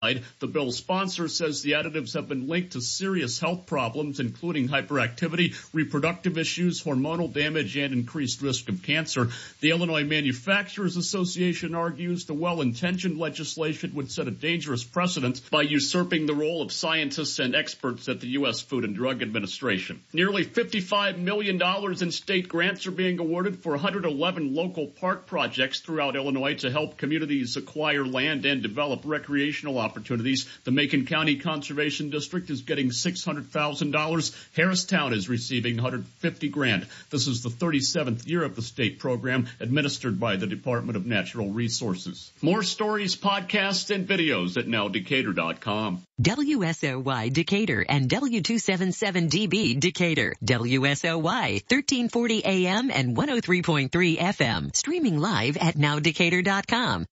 The bill's sponsor says the additives have been linked to serious health problems, including hyperactivity, reproductive issues, hormonal damage, and increased risk of cancer. The Illinois Manufacturers Association argues the well-intentioned legislation would set a dangerous precedent by usurping the role of scientists and experts at the U.S. Food and Drug Administration. Nearly $55 million in state grants are being awarded for 111 local park projects throughout Illinois to help communities acquire land and develop recreational opportunities. The Macon County Conservation District is getting $600,000. Harristown is receiving 150 grand. This is the 37th year of the state program administered by the Department of Natural Resources. More stories, podcasts, and videos at nowdecatur.com. WSOY Decatur and W277DB Decatur. WSOY 1340 AM and 103.3 FM. Streaming live at nowdecatur.com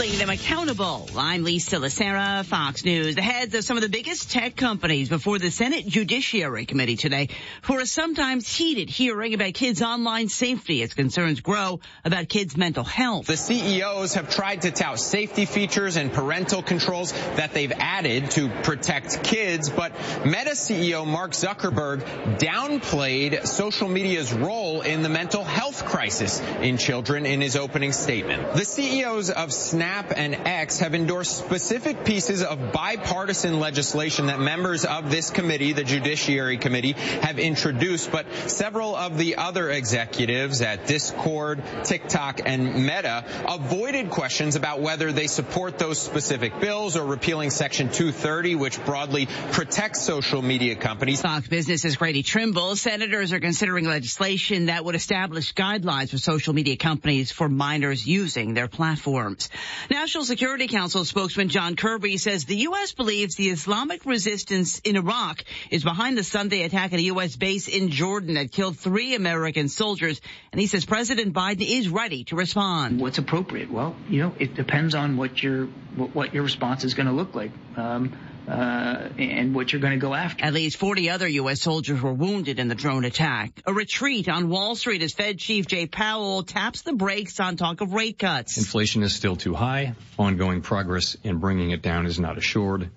holding them accountable. I'm Lisa Lacera, Fox News. The heads of some of the biggest tech companies before the Senate Judiciary Committee today for a sometimes heated hearing about kids' online safety as concerns grow about kids' mental health. The CEOs have tried to tout safety features and parental controls that they've added to protect kids, but Meta CEO Mark Zuckerberg downplayed social media's role in the mental health crisis in children in his opening statement. The CEOs of Snap Snap and X have endorsed specific pieces of bipartisan legislation that members of this committee, the Judiciary Committee, have introduced, but several of the other executives at Discord, TikTok, and Meta avoided questions about whether they support those specific bills or repealing Section 230, which broadly protects social media companies. Fox Business's Grady Trimble. Senators are considering legislation that would establish guidelines for social media companies for minors using their platforms. National Security Council spokesman John Kirby says the U.S. believes the Islamic resistance in Iraq is behind the Sunday attack at a U.S. base in Jordan that killed three American soldiers. And he says President Biden is ready to respond. What's appropriate? Well, you know, it depends on what your what your response is going to look like. Um, Uh, and what you're going to go after. At least 40 other U.S. soldiers were wounded in the drone attack. A retreat on Wall Street as Fed Chief Jay Powell taps the brakes on talk of rate cuts. Inflation is still too high. Ongoing progress in bringing it down is not assured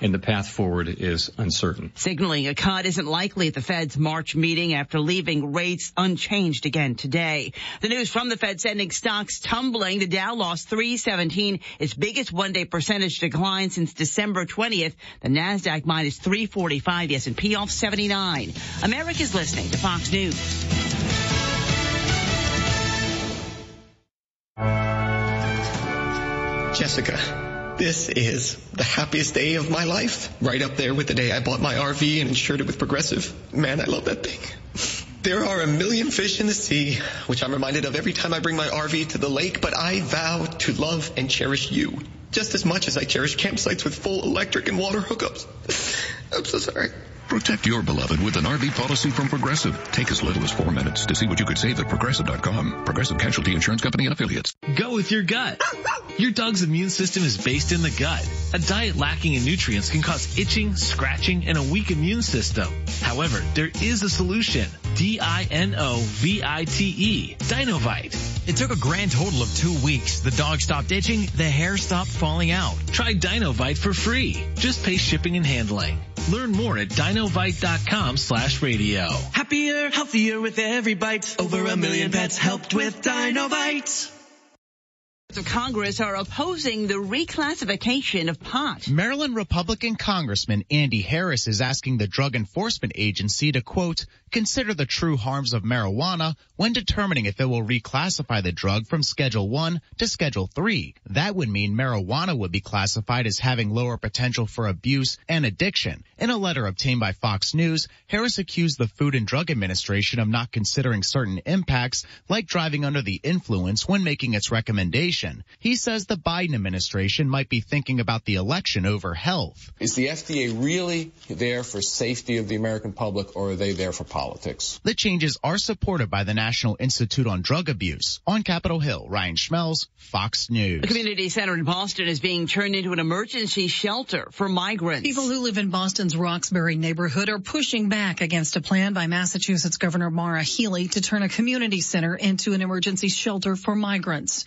and the path forward is uncertain. Signaling a cut isn't likely at the Fed's March meeting after leaving rates unchanged again today. The news from the Fed sending stocks tumbling. The Dow lost 317, its biggest one-day percentage decline since December 20th. The Nasdaq minus 345, the S&P off 79. America's listening to Fox News. Jessica. This is the happiest day of my life. Right up there with the day I bought my RV and insured it with Progressive. Man, I love that thing. There are a million fish in the sea, which I'm reminded of every time I bring my RV to the lake, but I vow to love and cherish you just as much as I cherish campsites with full electric and water hookups. I'm so sorry. Protect your beloved with an RV policy from Progressive. Take as little as four minutes to see what you could save at progressive.com. Progressive Casualty Insurance Company and affiliates. Go with your gut. Your dog's immune system is based in the gut. A diet lacking in nutrients can cause itching, scratching, and a weak immune system. However, there is a solution. D-I-N-O-V-I-T-E. Dinovite. It took a grand total of two weeks. The dog stopped itching, the hair stopped falling out. Try Dinovite for free. Just pay shipping and handling. Learn more at dinovite.com slash radio. Happier, healthier with every bite. Over a million pets helped with Dinovite of Congress are opposing the reclassification of pot. Maryland Republican Congressman Andy Harris is asking the Drug Enforcement Agency to quote, consider the true harms of marijuana when determining if it will reclassify the drug from Schedule 1 to Schedule 3. That would mean marijuana would be classified as having lower potential for abuse and addiction. In a letter obtained by Fox News, Harris accused the Food and Drug Administration of not considering certain impacts like driving under the influence when making its recommendation inflation. He says the Biden administration might be thinking about the election over health. Is the FDA really there for safety of the American public or are they there for politics? The changes are supported by the National Institute on Drug Abuse. On Capitol Hill, Ryan Schmelz, Fox News. A community center in Boston is being turned into an emergency shelter for migrants. People who live in Boston's Roxbury neighborhood are pushing back against a plan by Massachusetts Governor Maura Healey to turn a community center into an emergency shelter for migrants.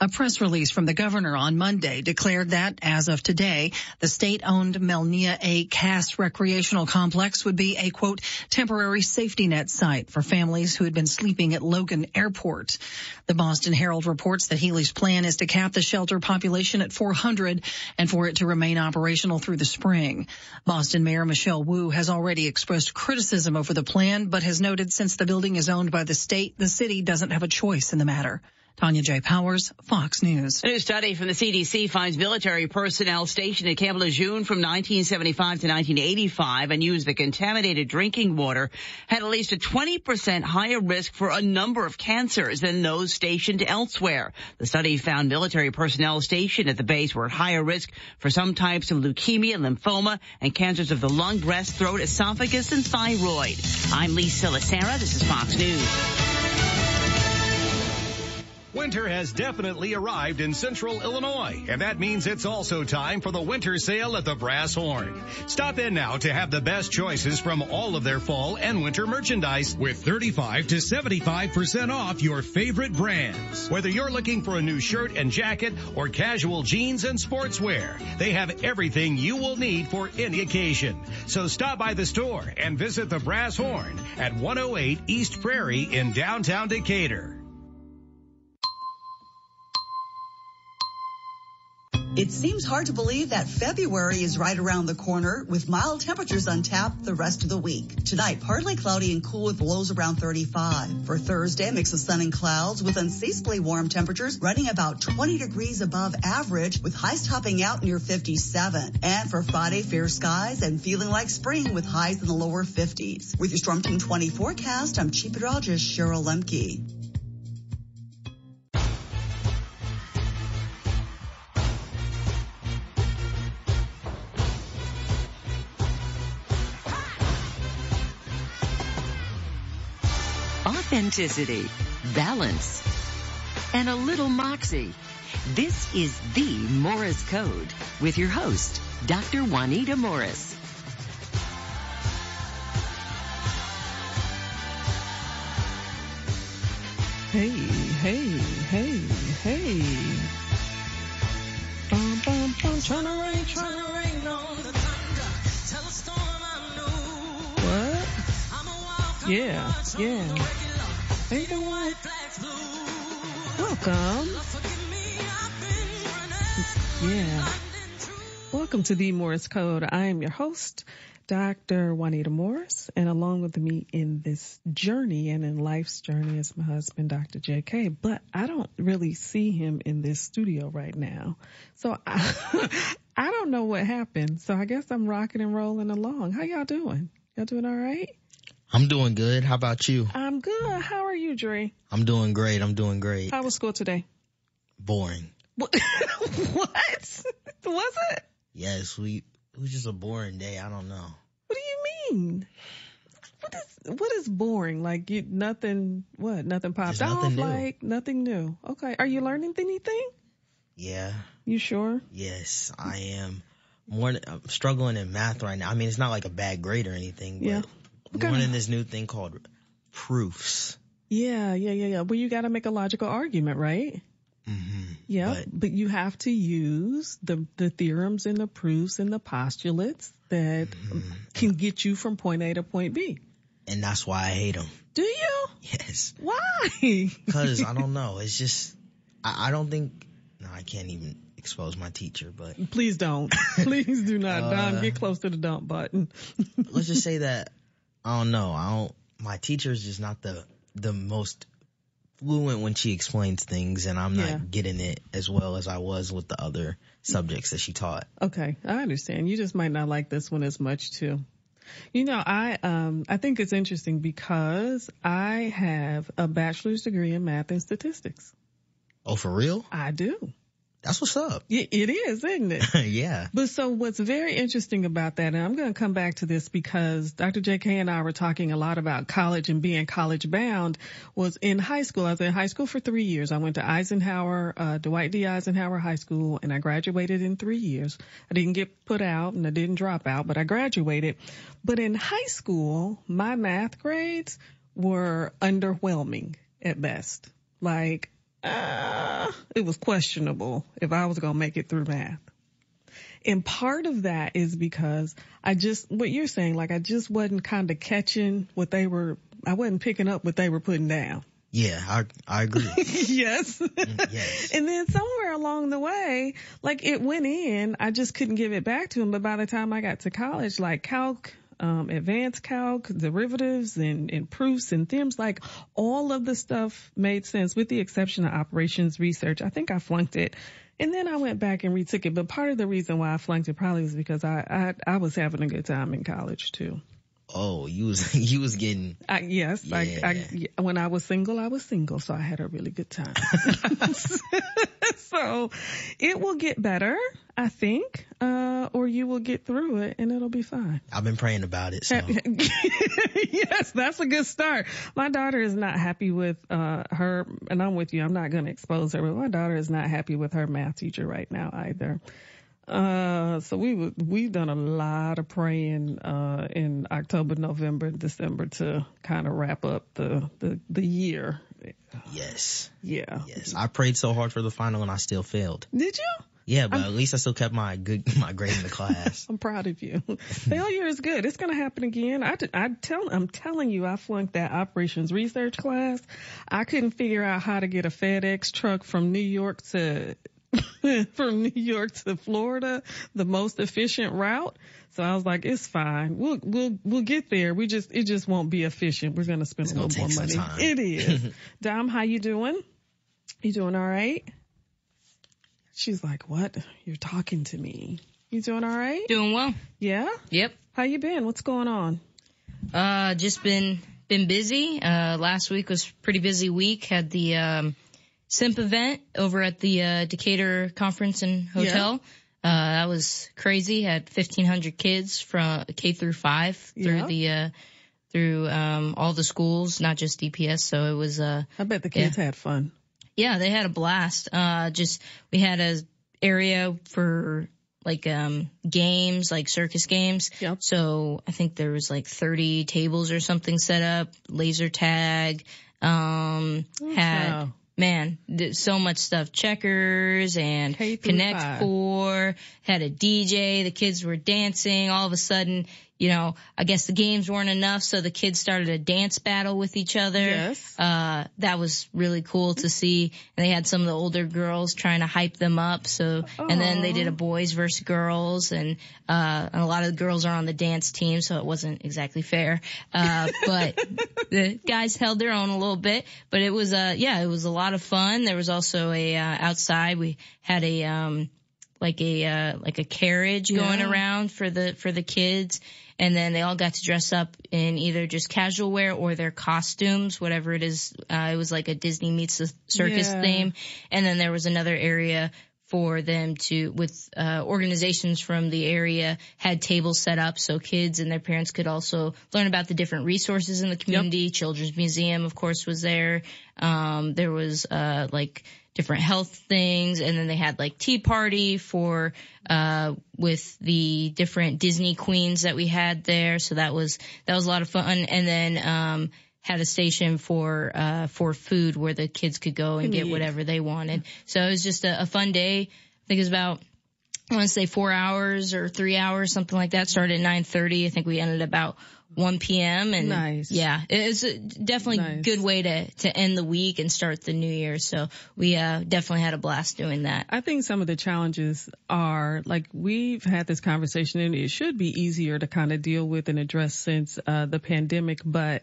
A press release from the governor on Monday declared that as of today, the state-owned Melnea A. Cass recreational complex would be a quote temporary safety net site for families who had been sleeping at Logan Airport. The Boston Herald reports that Healey's plan is to cap the shelter population at 400 and for it to remain operational through the spring. Boston Mayor Michelle Wu has already expressed criticism over the plan, but has noted since the building is owned by the state, the city doesn't have a choice in the matter. Tanya J. Powers, Fox News. A new study from the CDC finds military personnel stationed at Camp Lejeune from 1975 to 1985 and used the contaminated drinking water had at least a 20% higher risk for a number of cancers than those stationed elsewhere. The study found military personnel stationed at the base were at higher risk for some types of leukemia, lymphoma, and cancers of the lung, breast, throat, esophagus, and thyroid. I'm Lisa Lacera. This is Fox News. Winter has definitely arrived in central Illinois, and that means it's also time for the winter sale at the Brass Horn. Stop in now to have the best choices from all of their fall and winter merchandise with 35 to 75% off your favorite brands. Whether you're looking for a new shirt and jacket or casual jeans and sportswear, they have everything you will need for any occasion. So stop by the store and visit the Brass Horn at 108 East Prairie in downtown Decatur. It seems hard to believe that February is right around the corner with mild temperatures on tap the rest of the week. Tonight, partly cloudy and cool with lows around 35. For Thursday, a mix of sun and clouds with unseasonably warm temperatures running about 20 degrees above average with highs topping out near 57. And for Friday, fair skies and feeling like spring with highs in the lower 50s. With your Storm Team 20 forecast, I'm Chief Meteorologist Cheryl Lemke. Authenticity, balance, and a little moxie. This is the Morris Code with your host, Dr. Juanita Morris. Hey, hey, hey, hey. Bum, bum, bum, trying to rain, trying to rain on the thunder. Tell a storm I'm new. What? Yeah, yeah. Welcome. Yeah. Welcome to the Morris Code. I am your host, Dr. Juanita Morris, and along with me in this journey and in life's journey is my husband, Dr. JK, but I don't really see him in this studio right now. So I, I don't know what happened. So I guess I'm rocking and rolling along. How y'all doing? Y'all doing all right? I'm doing good. How about you? I'm good. How are you, Dre? I'm doing great. I'm doing great. How was school today? Boring. What? was it? Yes, we. It was just a boring day. I don't know. What do you mean? What is what is boring? Like you nothing? What? Nothing popped There's off? nothing new. Like nothing new? Okay. Are you learning anything? Yeah. You sure? Yes, I am. More. I'm struggling in math right now. I mean, it's not like a bad grade or anything, but Yeah. I'm learning this new thing called proofs. Yeah, yeah, yeah, yeah. Well, you got to make a logical argument, right? Mm-hmm. Yeah, but, you have to use the the theorems and the proofs and the postulates that Mm-hmm. can get you from point A to point B. And that's why I hate them. Do you? Yes. Why? Because I don't know. It's just, I, I don't think, no, I can't even expose my teacher, but Please don't. Please do not. Uh, Don, get close to the dump button. let's just say that, I don't know. I don't, my teacher is just not the, the most fluent when she explains things and I'm not Yeah. getting it as well as I was with the other subjects that she taught. Okay, I understand. You just might not like this one as much too. You know, I um I think it's interesting because I have a bachelor's degree in math and statistics. Oh, for real? I do. That's what's up. It is, isn't it? yeah. But so what's very interesting about that, and I'm going to come back to this because Dr. JK and I were talking a lot about college and being college bound was in high school. I was in high school for three years. I went to Eisenhower, uh, Dwight D. Eisenhower High School and I graduated in three years. I didn't get put out and I didn't drop out, but I graduated. But in high school, my math grades were underwhelming at best. Like uh, it was questionable if I was going to make it through math. And part of that is because I just, what you're saying, like I just wasn't kind of catching what they were, I wasn't picking up what they were putting down. Yeah, I I agree. yes. Mm, yes. And then somewhere along the way, like it went in, I just couldn't give it back to him. But by the time I got to college, like calc, um, advanced calc, derivatives and, and proofs and theorems, like all of the stuff made sense with the exception of operations research. I think I flunked it. And then I went back and retook it. But part of the reason why I flunked it probably was because I, I, I was having a good time in college too. Oh, you was you was getting. I, yes, Yeah. I, I when I was single, I was single, so I had a really good time. so it will get better, I think, uh, or you will get through it and it'll be fine. I've been praying about it. So yes, that's a good start. My daughter is not happy with uh, her, and I'm with you. I'm not going to expose her, but my daughter is not happy with her math teacher right now either. Uh, so we would, we've done a lot of praying, uh, in October, November, December to kind of wrap up the, the, the year. yes, Yeah. yes, I prayed so hard for the final and I still failed. Did you? Yeah, but at least I still kept my good my grade in the class. I'm proud of you. Failure is good. It's going to happen again. I, I tell, I'm telling you, I flunked that operations research class. I couldn't figure out how to get a FedEx truck from New York to, from New York to Florida, the most efficient route. So I was like, it's fine. We'll, we'll, we'll get there. We just, it just won't be efficient. We're going to spend a gonna little more money. time. It is. Dom, how you doing? You doing all right? She's like, what? You're talking to me. You doing all right? Doing well. Yeah? Yep. How you been? What's going on? Uh, just been been busy. Uh, last week was pretty busy week. Had the um, Simp event over at the uh, Decatur Conference and Hotel. Yeah. Uh, that was crazy. Had 1,500 kids from K through five through Yeah. the uh, through um, all the schools, not just DPS. So it was uh, I bet the kids had fun. Yeah, they had a blast. Uh, just we had a area for like um games, like circus games. Yep. So I think there was like 30 tables or something set up, laser tag, um had wow. man, so much stuff. Checkers and Connect five. Four had a DJ. The kids were dancing. All of a sudden, you know, I guess the games weren't enough, so the kids started a dance battle with each other. Yes. Uh, that was really cool to see. And they had some of the older girls trying to hype them up. So, and then they did a boys versus girls and, uh, and a lot of the girls are on the dance team, so it wasn't exactly fair. Uh, but the guys held their own a little bit, but it was, uh, yeah, it was a lot of fun. There was also a, uh, outside we had a, um, like a uh, like a carriage going around for the for the kids. And then they all got to dress up in either just casual wear or their costumes whatever it is. Uh, it was like a disney meets the circus Yeah. theme. And then there was another area for them to with uh, organizations from the area had tables set up so kids and their parents could also learn about the different resources in the community. Children's museum of course was there. Um, there was uh, like different health things. And then they had like tea party for uh with the different Disney queens that we had there. So that was that was a lot of fun. And then um had a station for uh for food where the kids could go and get whatever they wanted. So it was just a, a fun day. I think it was about I want to say four hours or three hours, something like that. Started at 9.30. I think we ended about 1 p.m. And Nice. yeah, it's definitely a Nice. good way to, to end the week and start the new year. So we, uh, definitely had a blast doing that. I think some of the challenges are like we've had this conversation and it should be easier to kind of deal with and address since uh, the pandemic, but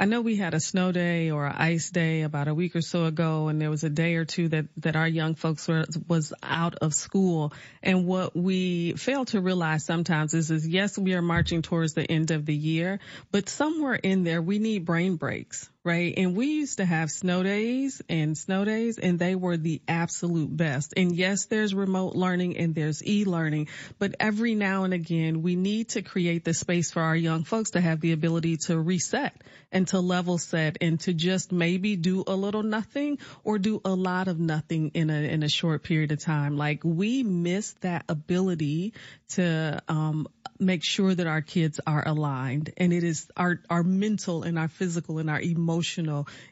I know we had a snow day or an ice day about a week or so ago, and there was a day or two that that our young folks were was out of school. And what we fail to realize sometimes is, is yes, we are marching towards the end of the year, but somewhere in there we need brain breaks right? And we used to have snow days and snow days and they were the absolute best. And yes, there's remote learning and there's e-learning, but every now and again we need to create the space for our young folks to have the ability to reset and to level set and to just maybe do a little nothing or do a lot of nothing in a in a short period of time. Like we miss that ability to um make sure that our kids are aligned and it is our our mental and our physical and our emotional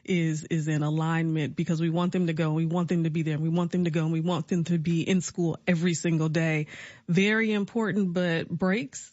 is is in alignment because we want them to go and we want them to be there and we want them to go and we want them to be in school every single day very important but breaks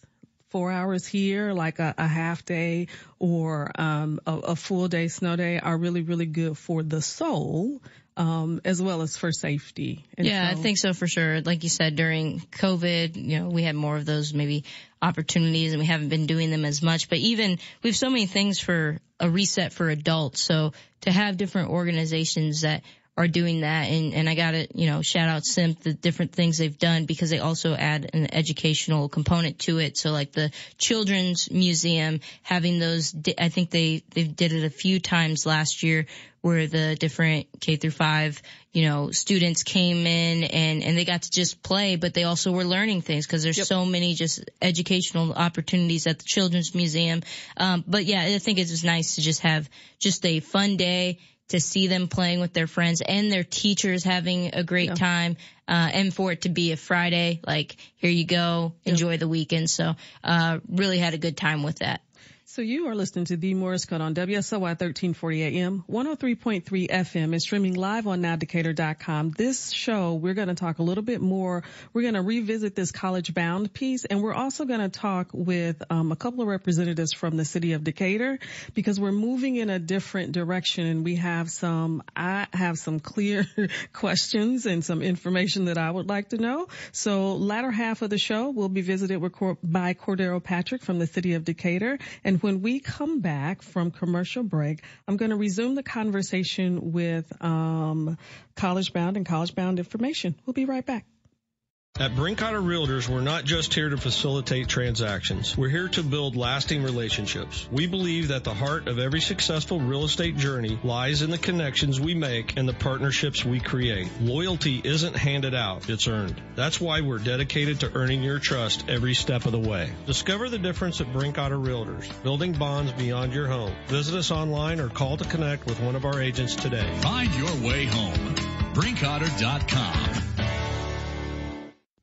four hours here, like a, a half day or um, a, a, full day snow day are really, really good for the soul. Um, as well as for safety. And yeah, so, I think so for sure. Like you said, during COVID, you know, we had more of those maybe opportunities and we haven't been doing them as much, but even we have so many things for a reset for adults. So to have different organizations that are doing that. And, and I gotta, you know, shout out SIMP, the different things they've done because they also add an educational component to it. So like the children's museum having those, I think they, they did it a few times last year where the different K through five, you know, students came in and, and they got to just play, but they also were learning things because there's yep. so many just educational opportunities at the children's museum. Um, but yeah, I think it's just nice to just have just a fun day to see them playing with their friends and their teachers having a great yeah. time. Uh, and for it to be a Friday, like here you go, enjoy yeah. the weekend. So, uh, really had a good time with that. So you are listening to the Morris Code on WSOY 1340 AM, 103.3 FM and streaming live on nowdecatur.com. This show, we're going to talk a little bit more. We're going to revisit this college bound piece and we're also going to talk with um, a couple of representatives from the city of Decatur because we're moving in a different direction and we have some, I have some clear questions and some information that I would like to know. So latter half of the show, we'll be visited with, by Cordaryl Patrick from the city of Decatur and when we come back from commercial break, I'm going to resume the conversation with um, College Bound and College Bound information. We'll be right back. At Brinkoetter Realtors, we're not just here to facilitate transactions. We're here to build lasting relationships. We believe that the heart of every successful real estate journey lies in the connections we make and the partnerships we create. Loyalty isn't handed out, it's earned. That's why we're dedicated to earning your trust every step of the way. Discover the difference at Brinkoetter Realtors, building bonds beyond your home. Visit us online or call to connect with one of our agents today. Find your way home. Brinkoetter.com.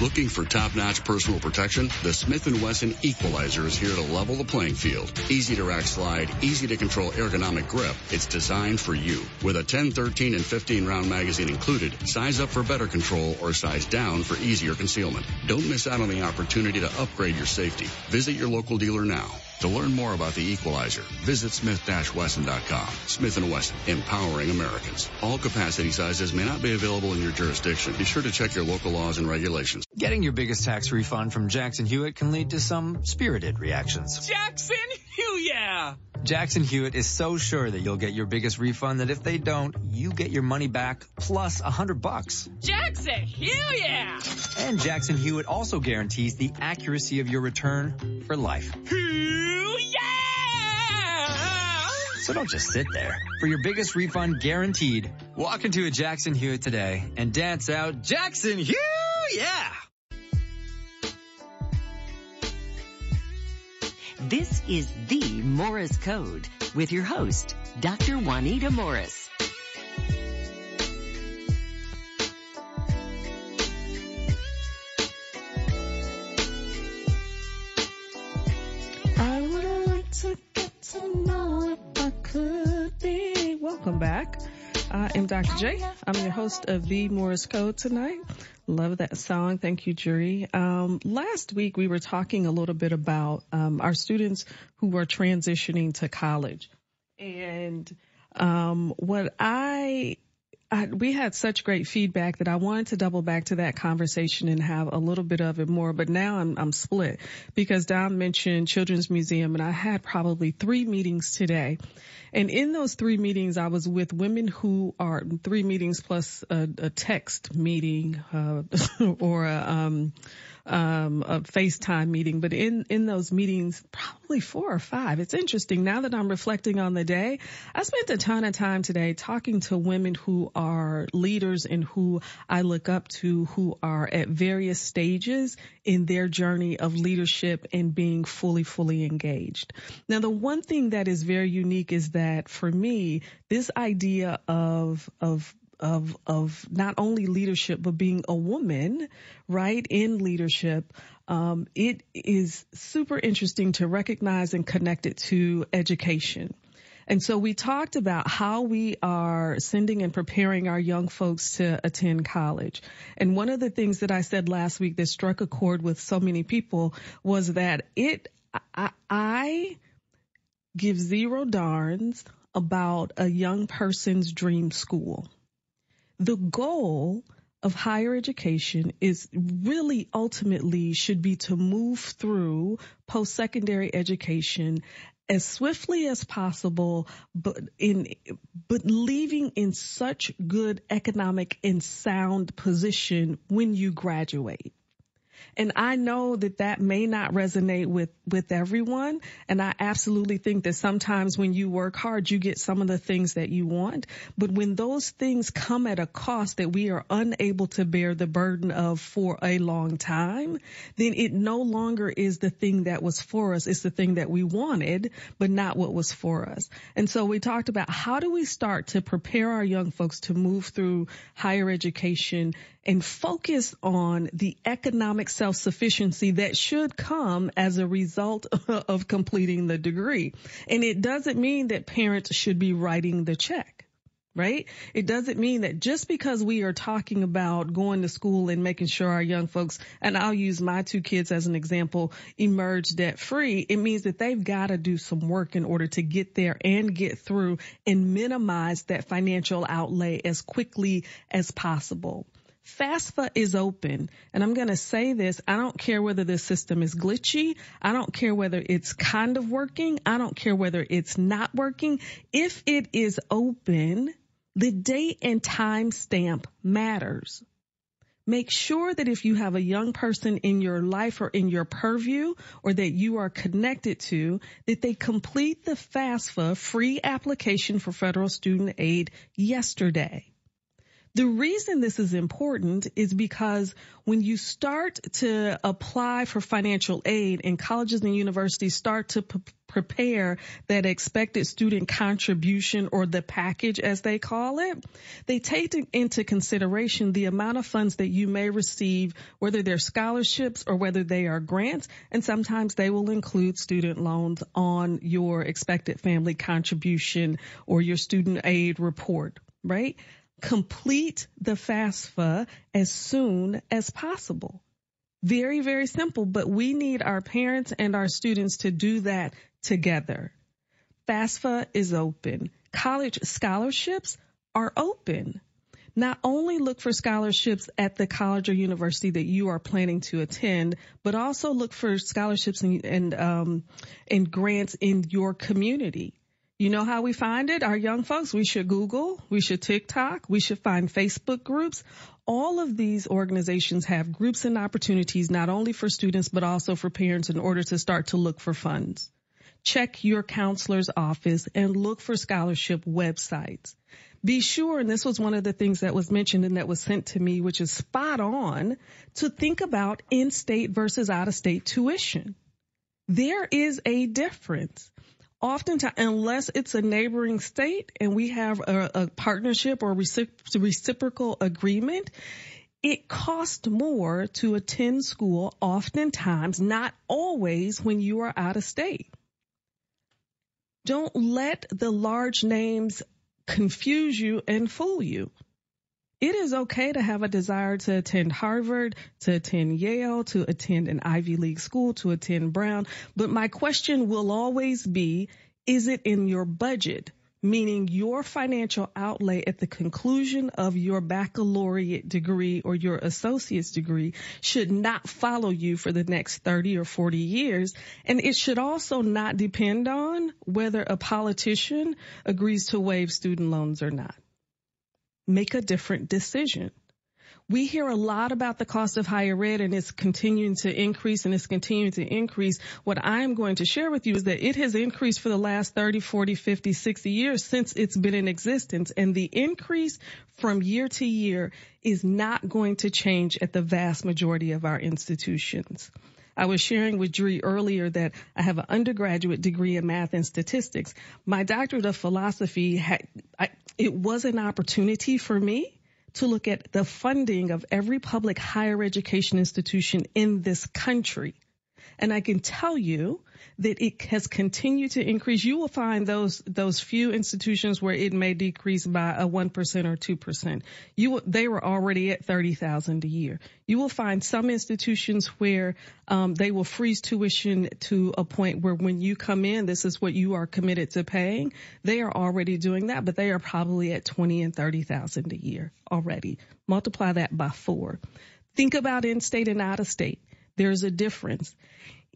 Looking for top-notch personal protection? The Smith & Wesson Equalizer is here to level the playing field. Easy to rack slide, easy to control ergonomic grip. It's designed for you. With a 10, 13, and 15 round magazine included, size up for better control or size down for easier concealment. Don't miss out on the opportunity to upgrade your safety. Visit your local dealer now. To learn more about the Equalizer, visit smith-wesson.com. Smith & Wesson, empowering Americans. All capacity sizes may not be available in your jurisdiction. Be sure to check your local laws and regulations. Getting your biggest tax refund from Jackson Hewitt can lead to some spirited reactions. Jackson Hewitt! Yeah! Jackson Hewitt is so sure that you'll get your biggest refund that if they don't, you get your money back plus a hundred bucks. Jackson Hewitt! Yeah! And Jackson Hewitt also guarantees the accuracy of your return for life. So don't just sit there. For your biggest refund guaranteed, walk into a Jackson Hewitt today and dance out Jackson Hewitt, yeah! This is the Morris Code with your host, Dr. Juanita Morris. I would like to get to know if I could be. Welcome back. I am Dr. J. I'm your host of the Morris Code tonight. Love that song. Thank you, Jury. Um, last week we were talking a little bit about um, our students who are transitioning to college. And Um, what I I, we had such great feedback that I wanted to double back to that conversation and have a little bit of it more. But now I'm, I'm split because Don mentioned Children's Museum and I had probably three meetings today. And in those three meetings, I was with women who are three meetings plus a, a text meeting, uh, or a, um, um, a FaceTime meeting, but in, in those meetings, probably four or five. It's interesting now that I'm reflecting on the day. I spent a ton of time today talking to women who are leaders and who I look up to who are at various stages in their journey of leadership and being fully, fully engaged. Now, the one thing that is very unique is that for me, this idea of, of of of not only leadership but being a woman, right, in leadership. Um, it is super interesting to recognize and connect it to education. And so we talked about how we are sending and preparing our young folks to attend college. And one of the things that I said last week that struck a chord with so many people was that it, I, I give zero darns about a young person's dream school the goal of higher education is really ultimately should be to move through post-secondary education as swiftly as possible, but in, but leaving in such good economic and sound position when you graduate. And I know that that may not resonate with, with everyone. And I absolutely think that sometimes when you work hard, you get some of the things that you want. But when those things come at a cost that we are unable to bear the burden of for a long time, then it no longer is the thing that was for us. It's the thing that we wanted, but not what was for us. And so we talked about how do we start to prepare our young folks to move through higher education and focus on the economic self-sufficiency that should come as a result of completing the degree. And it doesn't mean that parents should be writing the check right? It doesn't mean that just because we are talking about going to school and making sure our young folks, and I'll use my two kids as an example, emerge debt free, it means that they've got to do some work in order to get there and get through and minimize that financial outlay as quickly as possible. FAFSA is open. And I'm going to say this. I don't care whether the system is glitchy. I don't care whether it's kind of working. I don't care whether it's not working. If it is open, the date and time stamp matters. Make sure that if you have a young person in your life or in your purview or that you are connected to, that they complete the FAFSA free application for federal student aid yesterday. The reason this is important is because when you start to apply for financial aid and colleges and universities start to p- prepare that expected student contribution or the package as they call it, they take into consideration the amount of funds that you may receive, whether they're scholarships or whether they are grants, and sometimes they will include student loans on your expected family contribution or your student aid report, right? Complete the FAFSA as soon as possible. Very, very simple, but we need our parents and our students to do that together. FAFSA is open. College scholarships are open. Not only look for scholarships at the college or university that you are planning to attend, but also look for scholarships and, and, um, and grants in your community. You know how we find it? Our young folks, we should Google, we should TikTok, we should find Facebook groups. All of these organizations have groups and opportunities not only for students, but also for parents in order to start to look for funds. Check your counselor's office and look for scholarship websites. Be sure, and this was one of the things that was mentioned and that was sent to me, which is spot on, to think about in-state versus out-of-state tuition. There is a difference oftentimes, unless it's a neighboring state and we have a, a partnership or reciprocal agreement, it costs more to attend school oftentimes, not always when you are out of state. Don't let the large names confuse you and fool you. It is okay to have a desire to attend Harvard, to attend Yale, to attend an Ivy League school, to attend Brown. But my question will always be, is it in your budget? meaning your financial outlay at the conclusion of your baccalaureate degree or your associate's degree should not follow you for the next 30 or 40 years. And it should also not depend on whether a politician agrees to waive student loans or not. Make a different decision we hear a lot about the cost of higher ed and it's continuing to increase and it's continuing to increase. What I'm going to share with you is that it has increased for the last 30, 40, 50, 60 years since it's been in existence. And the increase from year to year is not going to change at the vast majority of our institutions. I was sharing with Dree earlier that I have an undergraduate degree in math and statistics. My doctorate of philosophy had, I, it was an opportunity for me to look at the funding of every public higher education institution in this country. And I can tell you that it has continued to increase. You will find those those few institutions where it may decrease by a one percent or two percent. You they were already at thirty thousand a year. You will find some institutions where um, they will freeze tuition to a point where when you come in, this is what you are committed to paying. They are already doing that, but they are probably at twenty and thirty thousand a year already. Multiply that by four. Think about in-state and out-of-state. There's a difference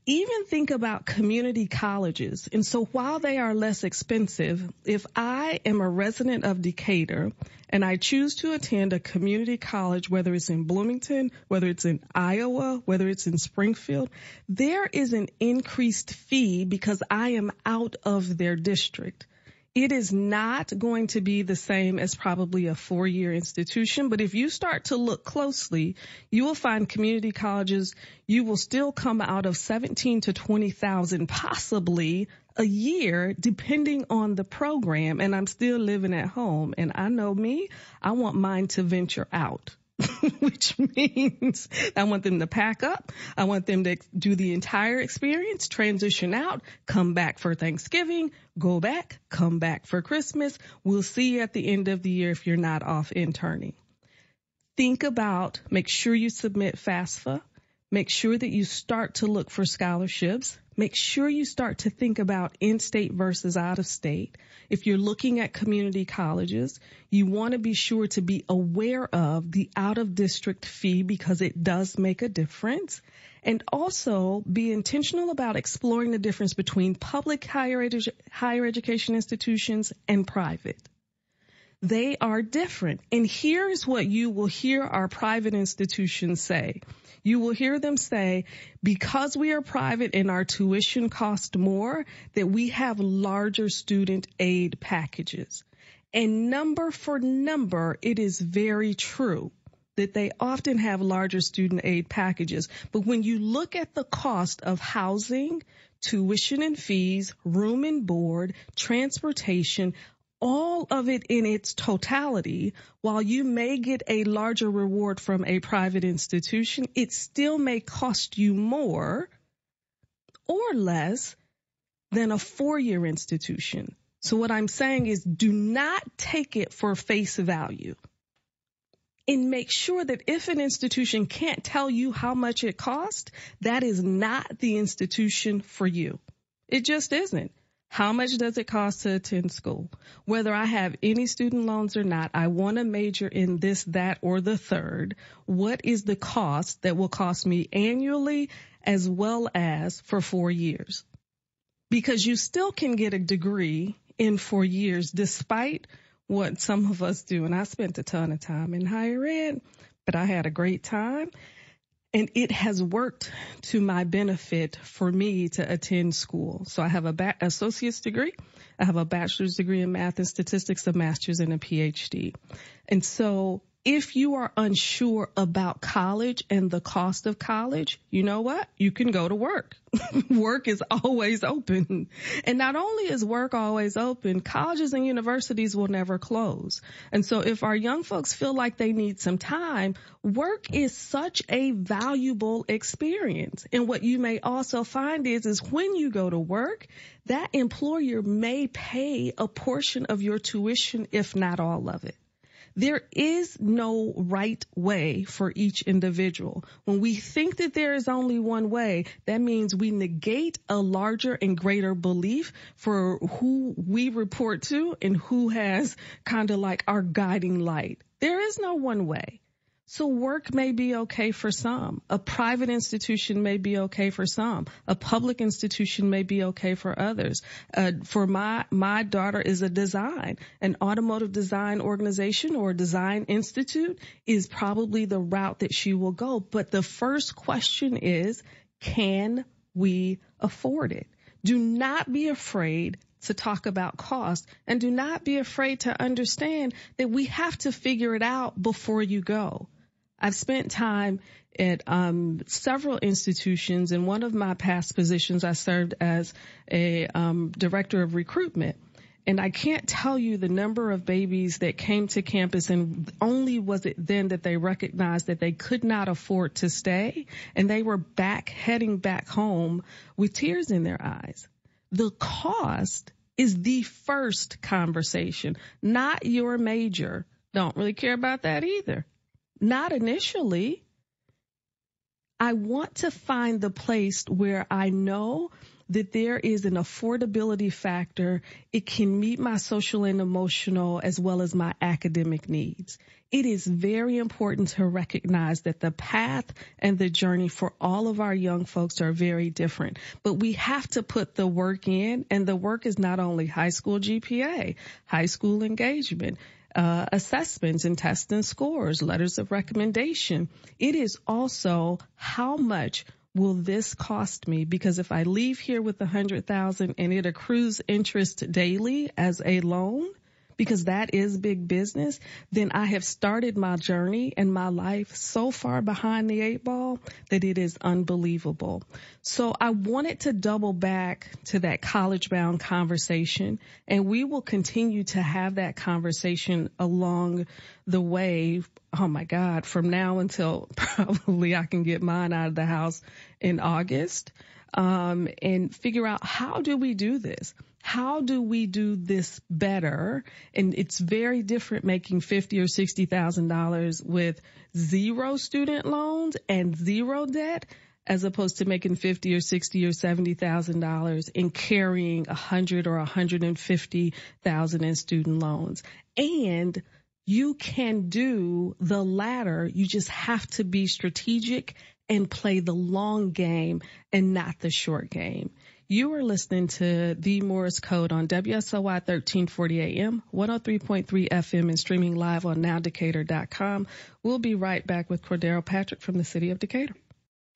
even think about community colleges. And so while they are less expensive, if I am a resident of Decatur and I choose to attend a community college, whether it's in Bloomington, whether it's in Iowa, whether it's in Springfield, there is an increased fee because I am out of their district. It is not going to be the same as probably a four year institution, but if you start to look closely, you will find community colleges, you will still come out of 17 to 20,000 possibly a year depending on the program. And I'm still living at home and I know me, I want mine to venture out. which means I want them to pack up. I want them to do the entire experience, transition out, come back for Thanksgiving, go back, come back for Christmas. We'll see you at the end of the year if you're not off interning. Think about, make sure you submit FAFSA. Make sure that you start to look for scholarships. Make sure you start to think about in-state versus out-of-state. If you're looking at community colleges, you want to be sure to be aware of the out-of-district fee because it does make a difference. And also be intentional about exploring the difference between public higher, edu- higher education institutions and private. They are different. And here's what you will hear our private institutions say you will hear them say, because we are private and our tuition costs more, that we have larger student aid packages. And number for number, it is very true that they often have larger student aid packages. But when you look at the cost of housing, tuition and fees, room and board, transportation, all of it in its totality, while you may get a larger reward from a private institution, it still may cost you more or less than a four year institution. So what I'm saying is do not take it for face value and make sure that if an institution can't tell you how much it costs, that is not the institution for you. It just isn't. How much does it cost to attend school? Whether I have any student loans or not, I want to major in this, that, or the third. What is the cost that will cost me annually as well as for four years? Because you still can get a degree in four years despite what some of us do. And I spent a ton of time in higher ed, but I had a great time and it has worked to my benefit for me to attend school. So I have a ba- associate's degree. I have a bachelor's degree in math and statistics, a master's and a PhD. And so if you are unsure about college and the cost of college, you know what? You can go to work. work is always open. And not only is work always open, colleges and universities will never close. And so if our young folks feel like they need some time, work is such a valuable experience. And what you may also find is, is when you go to work, that employer may pay a portion of your tuition, if not all of it There is no right way for each individual. When we think that there is only one way, that means we negate a larger and greater belief for who we report to and who has kind of like our guiding light. There is no one way. So work may be okay for some. A private institution may be okay for some. A public institution may be okay for others. Uh, for my my daughter is a design, an automotive design organization or design institute is probably the route that she will go. But the first question is, can we afford it? Do not be afraid to talk about cost and do not be afraid to understand that we have to figure it out before you go. I've spent time at um, several institutions. In one of my past positions, I served as a um, director of recruitment. And I can't tell you the number of babies that came to campus and only was it then that they recognized that they could not afford to stay and they were back heading back home with tears in their eyes. The cost is the first conversation, not your major. Don't really care about that either. Not initially. I want to find the place where I know that there is an affordability factor. It can meet my social and emotional as well as my academic needs. It is very important to recognize that the path and the journey for all of our young folks are very different, but we have to put the work in and the work is not only high school GPA, high school engagement, uh, assessments and tests and scores, letters of recommendation. It is also how much will this cost me? Because if I leave here with a hundred thousand and it accrues interest daily as a loan, because that is big business, then I have started my journey and my life so far behind the eight ball that it is unbelievable. So I wanted to double back to that college bound conversation and we will continue to have that conversation along the way. Oh my God, from now until probably I can get mine out of the house in August. Um, and figure out how do we do this? How do we do this better? And it's very different making fifty or sixty thousand dollars with zero student loans and zero debt as opposed to making fifty or sixty or seventy thousand dollars and carrying a hundred or a hundred and fifty thousand in student loans. And you can do the latter. You just have to be strategic and play the long game and not the short game. You are listening to The Morris Code on WSOY 1340 AM, 103.3 FM, and streaming live on nowdecatur.com. We'll be right back with Cordaryl Patrick from the city of Decatur.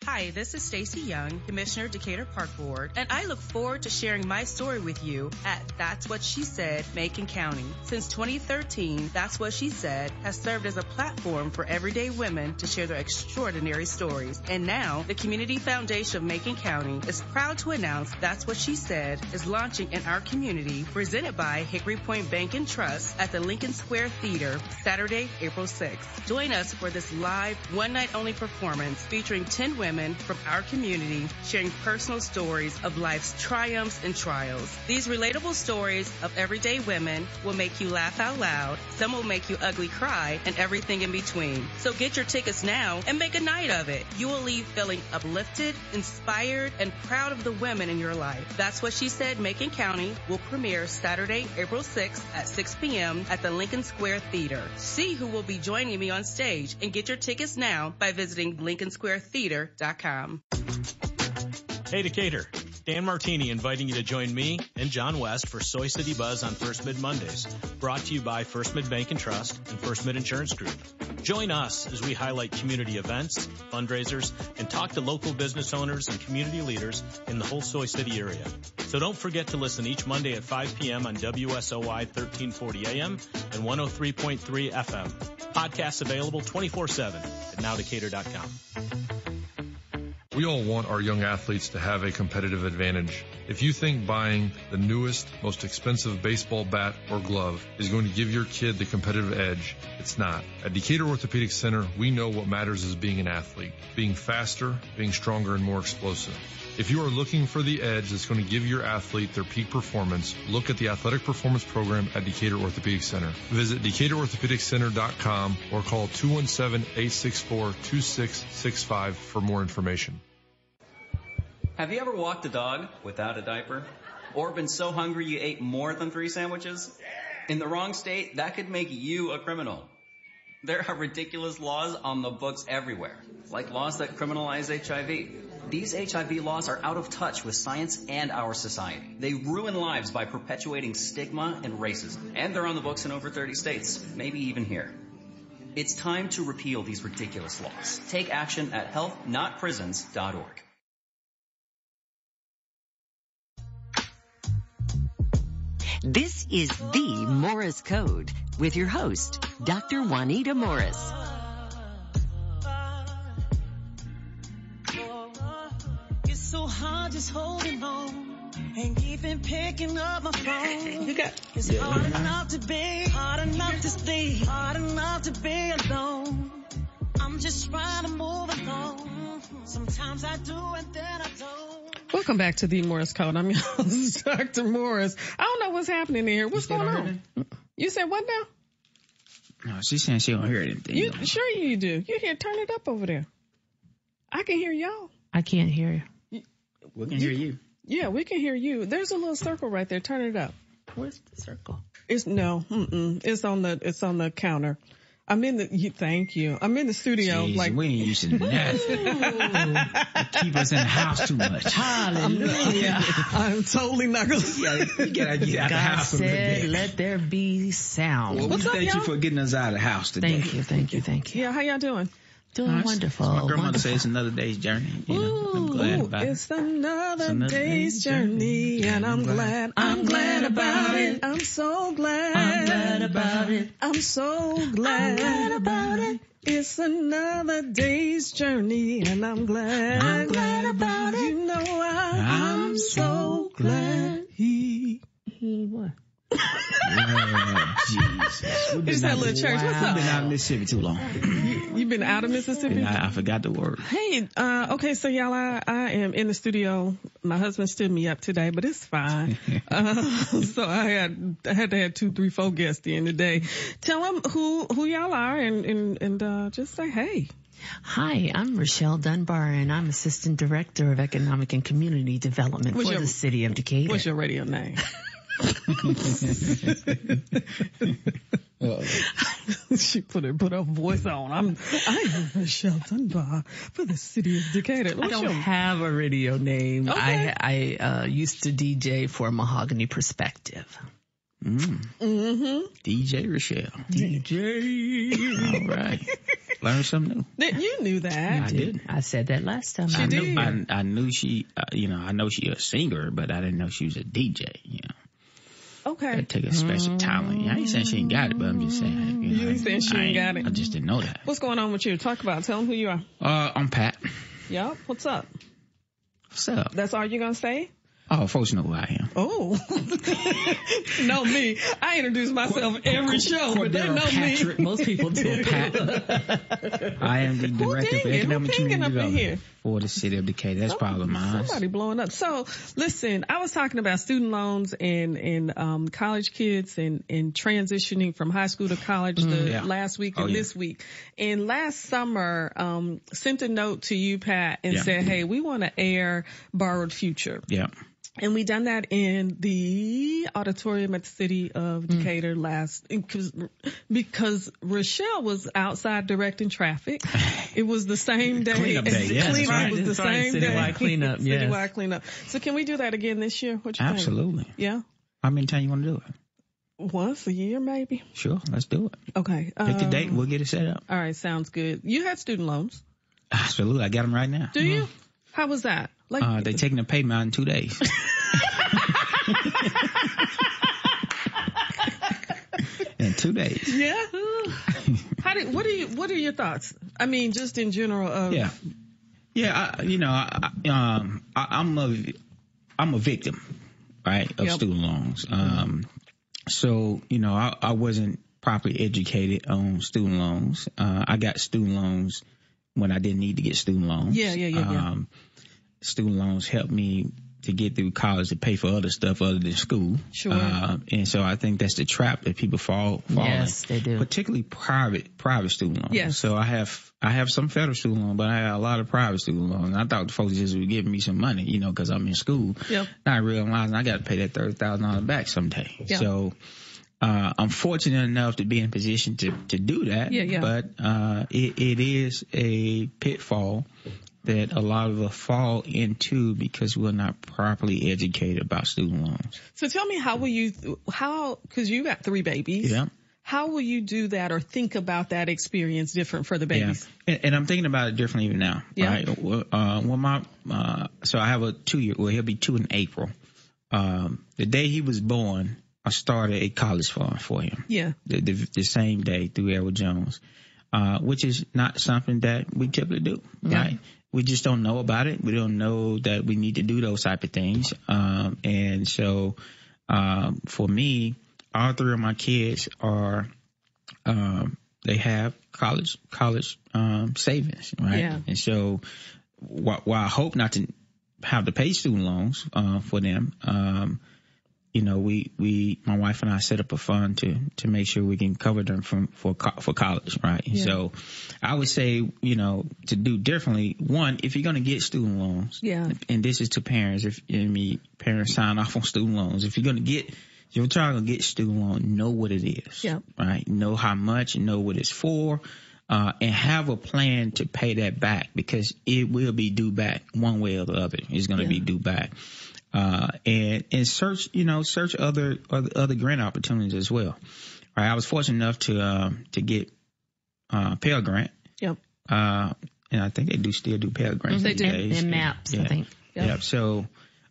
Hi, this is Stacy Young, Commissioner Decatur Park Board, and I look forward to sharing my story with you at That's What She Said, Macon County. Since 2013, That's What She Said has served as a platform for everyday women to share their extraordinary stories. And now, the Community Foundation of Macon County is proud to announce That's What She Said is launching in our community, presented by Hickory Point Bank and Trust at the Lincoln Square Theater, Saturday, April 6th. Join us for this live, one night only performance featuring 10 women women from our community sharing personal stories of life's triumphs and trials. These relatable stories of everyday women will make you laugh out loud, some will make you ugly cry, and everything in between. So get your tickets now and make a night of it. You will leave feeling uplifted, inspired, and proud of the women in your life. That's what she said Macon County will premiere Saturday, April 6th at 6 p.m. at the Lincoln Square Theater. See who will be joining me on stage and get your tickets now by visiting lincolnsquaretheater.com. Hey Decatur, Dan Martini inviting you to join me and John West for Soy City Buzz on First Mid Mondays, brought to you by First Mid Bank and Trust and First Mid Insurance Group. Join us as we highlight community events, fundraisers, and talk to local business owners and community leaders in the whole Soy City area. So don't forget to listen each Monday at 5 p.m. on WSOY 1340 AM and 103.3 FM. Podcasts available 24-7 at nowdecatur.com. We all want our young athletes to have a competitive advantage. If you think buying the newest, most expensive baseball bat or glove is going to give your kid the competitive edge, it's not. At Decatur Orthopedic Center, we know what matters is being an athlete, being faster, being stronger, and more explosive. If you are looking for the edge that's going to give your athlete their peak performance, look at the Athletic Performance Program at Decatur Orthopedic Center. Visit DecaturOrthopedicCenter.com or call 217-864-2665 for more information. Have you ever walked a dog without a diaper? Or been so hungry you ate more than three sandwiches? In the wrong state, that could make you a criminal. There are ridiculous laws on the books everywhere, like laws that criminalize HIV. These HIV laws are out of touch with science and our society. They ruin lives by perpetuating stigma and racism. And they're on the books in over 30 states, maybe even here. It's time to repeal these ridiculous laws. Take action at healthnotprisons.org. This is the Morris Code with your host, Dr. Juanita Morris. It's so hard just holding on. Ain't even picking up my phone. You got it's Yeah. hard enough to be, hard enough to stay, hard enough to be alone. I'm just trying to move along. Sometimes I do and then I don't. Welcome back to the Morris Code. I'm your host, Dr. Morris. I don't know what's happening here. What's going on? You said what now? No, she's saying she don't hear anything. You sure you do? You hear? Turn it up over there. I can hear y'all. I can't hear you. We can hear you. Yeah, we can hear you. There's a little circle right there. Turn it up. Where's the circle? It's no, mm-mm. it's on the it's on the counter. I'm in the. You, thank you. I'm in the studio. Jeez, like we ain't using that. Keep us in the house too much. Hallelujah. I'm totally not gonna. Yeah, you gotta get out the God house a little said, let there be sound. Well, we What's up, thank you y'all? for getting us out of the house today. Thank you, thank you, thank you. Yeah, how y'all doing? Doing Nice. wonderful. My grandmother wonderful. says it's another day's journey. You know, I'm glad Ooh, about it. it's another, It's another day's day's journey, journey, and I'm glad. I'm glad about it. I'm so glad. I'm glad about it. I'm so glad. I'm glad about it. It's another day's journey, and I'm glad. I'm glad about it. You know I, I'm so glad he. He what? Oh, Jesus. We've been that out- little church. What's We've been out in Mississippi too long. You been out of Mississippi? And I, I forgot the word. Hey, uh, okay, so y'all, I, I am in the studio. My husband stood me up today, but it's fine. uh, so I had, I had to have two, three, four guests in today. Tell them who, who y'all are and, and, and, uh, just say, hey. Hi, I'm Richelle Dunbar, and I'm Assistant Director of Economic and Community Development What's for your- the City of Decatur. What's your radio name? she put her put her voice on. I'm I am Richelle Dunbar for the city of Decatur. I don't your- have a radio name. Okay. I I uh, used to DJ for Mahogany Perspective. Mm. Mm-hmm. DJ Richelle. DJ. All right. Learn something new. You knew that. I did. I said that last time. I did. knew, I, I knew she, uh, you know, I know she a singer, but I didn't know she was a DJ. You know, Okay. that take a special talent. I ain't saying she ain't got it, but I'm just saying. You, know, You ain't saying she I ain't got it. I just didn't know that. What's going on with you? Talk about. it. Tell them who you are. Uh, I'm Pat. Yep. What's up? What's up? That's all you're gonna say? Oh, folks know who I am. Oh, know me. I introduce myself every show, but they Cordaryl know Patrick. me. Most people do. Pat. I am the director of economic community up in development here? For the city of Decatur. That's probably mine. Somebody blowing up. So listen, I was talking about student loans and and um, college kids and and transitioning from high school to college the Mm, yeah. last week Oh, and yeah. this week. And last summer, um, sent a note to you, Pat, and Yeah. said, "Hey, we want to air Borrowed Future." Yeah. And we done that in the auditorium at the city Mm. of Decatur last because because Richelle was outside directing traffic. It was the same day. Cleanup day, as the yeah, that's cleanup right. was the same day. citywide cleanup, yes. Citywide cleanup. So can we do that again this year? What you think? Absolutely. Yeah. How many times you want to do it? Once a year, maybe. Sure, let's do it. Okay. Pick a date, um, we'll get it set up. All right. Sounds good. You had student loans. Absolutely, I got them right now. Do you? How was that? Like, Uh, they taking the payment out in two days. in two days. yeah. How did? What are you? What are your thoughts? I mean, just in general. Of, Yeah. Yeah, I, you know, I, um, I, I'm a, I'm a victim, right, of Yep. student loans. Um, so you know, I, I wasn't properly educated on student loans. Uh, I got student loans when I didn't need to get student loans. Yeah, yeah, yeah, yeah. Student loans helped me to get through college to pay for other stuff other than school. Sure. Uh, and so I think that's the trap that people fall fall Yes, in. they do. Particularly private private student loans. Yes. So I have I have some federal student loan, but I have a lot of private student loans. I thought the folks just were giving me some money, you know, because I'm in school. Yep. Not realizing I got to pay that thirty thousand dollars back someday. Yeah. So. Uh, I'm fortunate enough to be in a position to, to do that. Yeah, yeah. But, uh, it, it is a pitfall that a lot of us fall into because we're not properly educated about student loans. So tell me, how will you, how, cause you got three babies. Yeah. How will you do that or think about that experience different for the babies? Yeah. And, and I'm thinking about it differently even now. Yeah. Right. Well, Uh, my, uh, so I have a two year, well, he'll be two in April. Um, the day he was born, I started a college fund for him. Yeah. The, the, the same day through Edward Jones, uh, which is not something that we typically do. Yeah. Right. We just don't know about it. We don't know that we need to do those type of things. Um, and so, um, for me, all three of my kids are, um, they have college, college, um, savings, right? Yeah. And so while, while I hope not to have to pay student loans, uh, for them, um, you know, we, we, my wife and I set up a fund to, to make sure we can cover them from, for, for college, right? Yeah. So I would say, you know, to do differently, one, if you're going to get student loans, Yeah. and this is to parents, if, I mean, parents sign off on student loans, if you're going to get, your child going to get student loan, know what it is, yeah. right? Know how much, know what it's for, uh, and have a plan to pay that back because it will be due back one way or the other. It's going to Yeah. be due back. Uh, and, and search, you know, search other, other, other grant opportunities as well. Right. I was fortunate enough to, um, to get, uh, Pell Grant. Yep. Uh, and I think they do still do Pell Grants. They do. days. And maps, I think. Yep. Yep. So,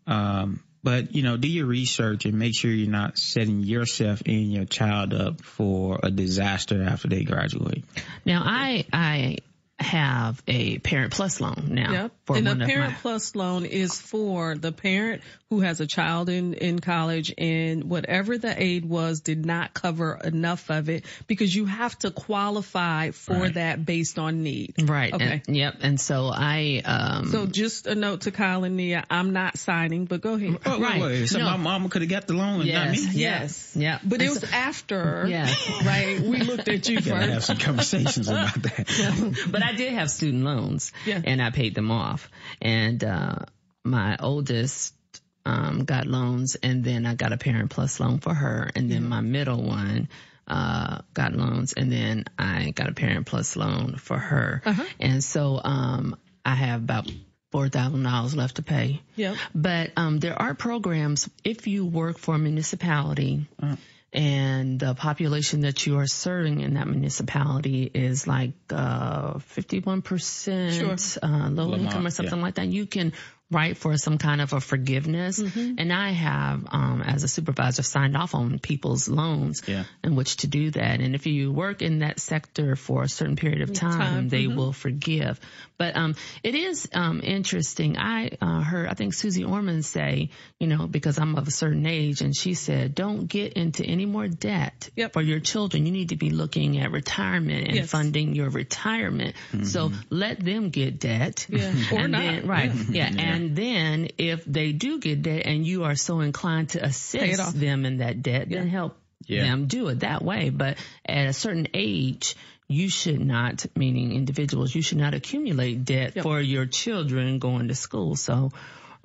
um, but you know, do your research and make sure you're not setting yourself and your child up for a disaster after they graduate. Now I I have a Parent Plus loan now Yep. For and the Parent my. Plus loan is for the parent who has a child in, in college and whatever the aid was did not cover enough of it because you have to qualify for Right. that based on need. Right. Okay. And, yep. And so I um So just a note to Kyle and Nia, I'm not signing, but go ahead. Oh, Right. wait, wait, so No. my mama could have got the loan and not yes, me. yes, yeah. But it was so- after, Yes. right? We looked at you We gotta have some conversations about that. but I did have student loans Yeah. and I paid them off. And, uh, my oldest, um, got loans and then I got a parent plus loan for her. And then my middle one, uh, got loans and then I got a parent plus loan for her. Uh-huh. And so, um, I have about $4,000 left to pay. Yep. But um, there are programs if you work for a municipality and the population that you are serving in that municipality is like uh, 51% uh, low Lamont, income or something yeah. like that, you can write for some kind of a forgiveness. And I have, um, as a supervisor, signed off on people's loans Yeah. in which to do that. And if you work in that sector for a certain period of time, Time, they mhm. will forgive. But um, it is um, interesting. I uh, heard, I think Susie Orman say, you know, because I'm of a certain age, and she said, don't get into any more debt Yep. for your children. You need to be looking at retirement and Yes. funding your retirement. So let them get debt. Yeah. Or not. Then, right. Yeah. And then if they do get debt and you are so inclined to assist them in that debt, then help Yeah. them do it that way. But at a certain age, you should not, meaning individuals, you should not accumulate debt Yep. for your children going to school. So,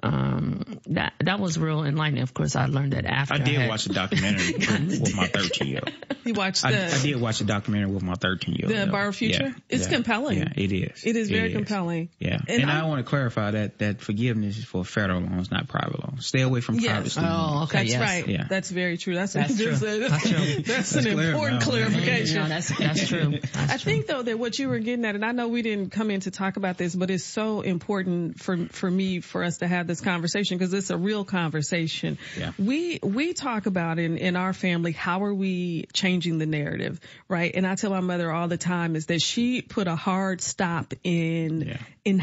um, that, that was real enlightening. Of course, I learned that after. I did had- watch a documentary with, with my 13 year old. You watched the, I, I did watch a documentary with my 13 year old. The Borrowed Future? It's compelling. Yeah, it is. it is very compelling. Yeah. And And, I, I- want to clarify that that forgiveness is for federal loans, not private loans. Stay away from Yes. private student Oh, loans. okay. That's yes. right. Yeah. That's very true. That's, That's true. a- That's true. that's an clear important now. clarification. No, that's, that's true. That's I true. think though that what you were getting at, and I know we didn't come in to talk about this, but it's so important for for me for us to have this conversation because it's a real conversation. Yeah. We we talk about in in our family how are we changing the narrative, right? And I tell my mother all the time is that she put a hard stop in Yeah. in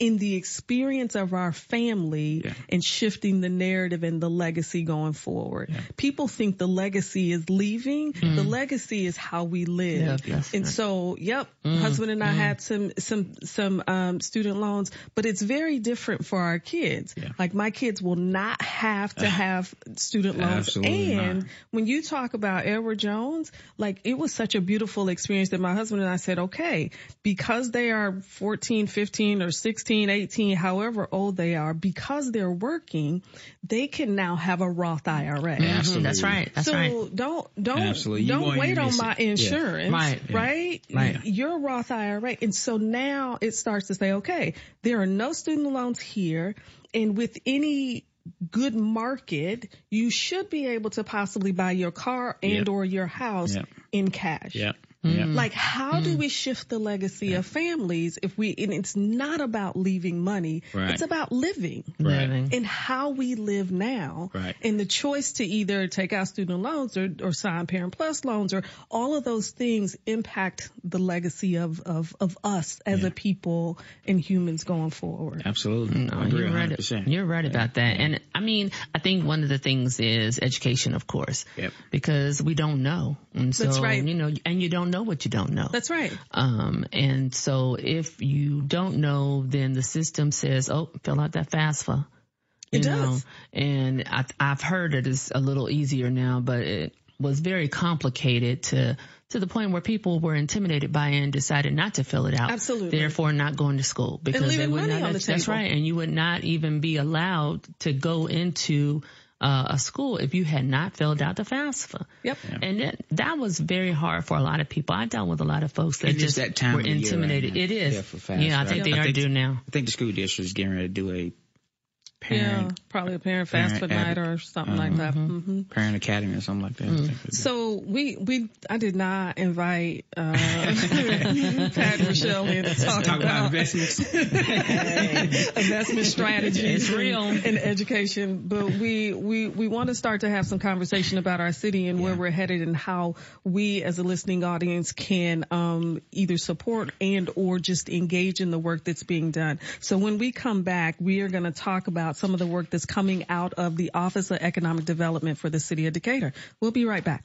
in the experience of our family yeah. and shifting the narrative and the legacy going forward. Yeah. People think the legacy is leaving. Mm. The legacy is how we live. Yeah, and so, yep, mm. husband and I mm. had some, some, some, um, student loans, but it's very different for our kids. Like my kids will not have to have student loans. Absolutely and not. when you talk about Edward Jones, like it was such a beautiful experience that my husband and I said, okay, because they are 14, 15 or 16, 18, however old they are, because they're working, they can now have a Roth IRA. Mm-hmm. Absolutely. That's right. That's so right. don't, don't, Absolutely. don't wait on my insurance. Yeah. Right. Right. right. Your Roth IRA. And so now it starts to say, okay, there are no student loans here. And with any good market, you should be able to possibly buy your car and yep. or your house yep. in cash. Yep. Like, how mm. do we shift the legacy yeah. of families if we, and it's not about leaving money. Right. It's about living. Right. And how we live now. Right. And the choice to either take out student loans or, or sign parent plus loans or all of those things impact the legacy of, of, of us as yeah. a people and humans going forward. Absolutely. No, you're right. You're right about that. And I mean, I think one of the things is education, of course. Yep. Because we don't know. And so, That's right. you know, and you don't know what you don't know. That's right. Um, and so if you don't know, then the system says, oh, fill out that FAFSA. You it know? does. And I, I've heard it is a little easier now, but it was very complicated to to the point where people were intimidated by it and decided not to fill it out. Absolutely. Therefore, not going to school because they would not. The that's table. right, and you would not even be allowed to go into uh, a school if you had not filled out the FAFSA. Yep. Yeah. And that, that was very hard for a lot of people. I dealt with a lot of folks that just that time were intimidated. Right it is. Yeah, for FAFSA. yeah I think right? they I are think, due now. I think the school district is getting ready to do a parent. Yeah, probably a parent, parent food night or something like that. Mm-hmm. Mm-hmm. Parent academy or something like that. Mm. So we we I did not invite uh, Pat and Michelle in to talk, talk about, about investments, investment strategies, it's real in education. But we we we want to start to have some conversation about our city and yeah. where we're headed and how we as a listening audience can um, either support and or just engage in the work that's being done. So when we come back, we are going to talk about some of the work that's coming out of the Office of Economic Development for the City of Decatur. We'll be right back.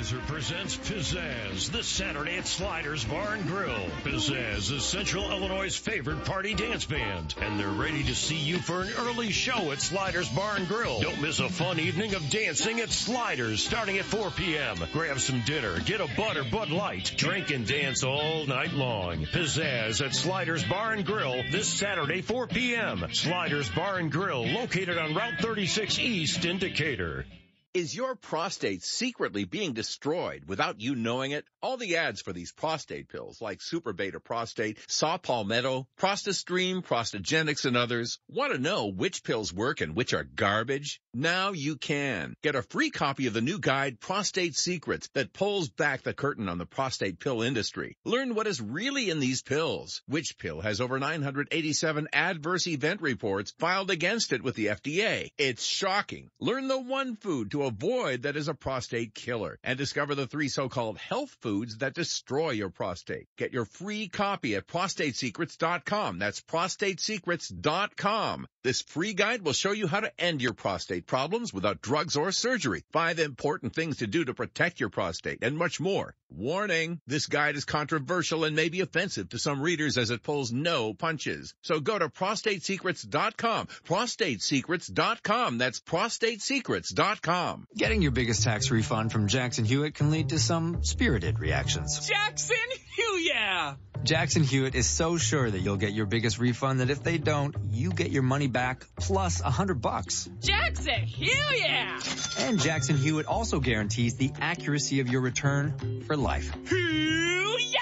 Budweiser presents Pizzazz this Saturday at Sliders Bar and Grill. Pizzazz is Central Illinois' favorite party dance band, and they're ready to see you for an early show at Sliders Bar and Grill. Don't miss a fun evening of dancing at Sliders starting at 4 p.m. Grab some dinner, get a Bud or Bud Light, drink and dance all night long. Pizzazz at Sliders Bar and Grill this Saturday 4 p.m. Sliders Bar and Grill located on Route 36 East in Decatur. Is your prostate secretly being destroyed without you knowing it? All the ads for these prostate pills like Super Beta Prostate, Saw Palmetto, Prostastream, Prostagenix, and others want to know which pills work and which are garbage? Now you can. Get a free copy of the new guide Prostate Secrets that pulls back the curtain on the prostate pill industry. Learn what is really in these pills. Which pill has over 987 adverse event reports filed against it with the FDA? It's shocking. Learn the one food to avoid that is a prostate killer and discover the three so-called health foods that destroy your prostate. Get your free copy at prostatesecrets.com. That's prostatesecrets.com. This free guide will show you how to end your prostate problems without drugs or surgery. Five important things to do to protect your prostate and much more. Warning, this guide is controversial and may be offensive to some readers as it pulls no punches. So go to prostatesecrets.com. Prostatesecrets.com. That's prostatesecrets.com. Getting your biggest tax refund from Jackson Hewitt can lead to some spirited reactions. Jackson Hewitt, yeah! Jackson Hewitt is so sure that you'll get your biggest refund that if they don't, you get your money back plus a hundred bucks. Jackson Hewitt, yeah! And Jackson Hewitt also guarantees the accuracy of your return for life. yeah!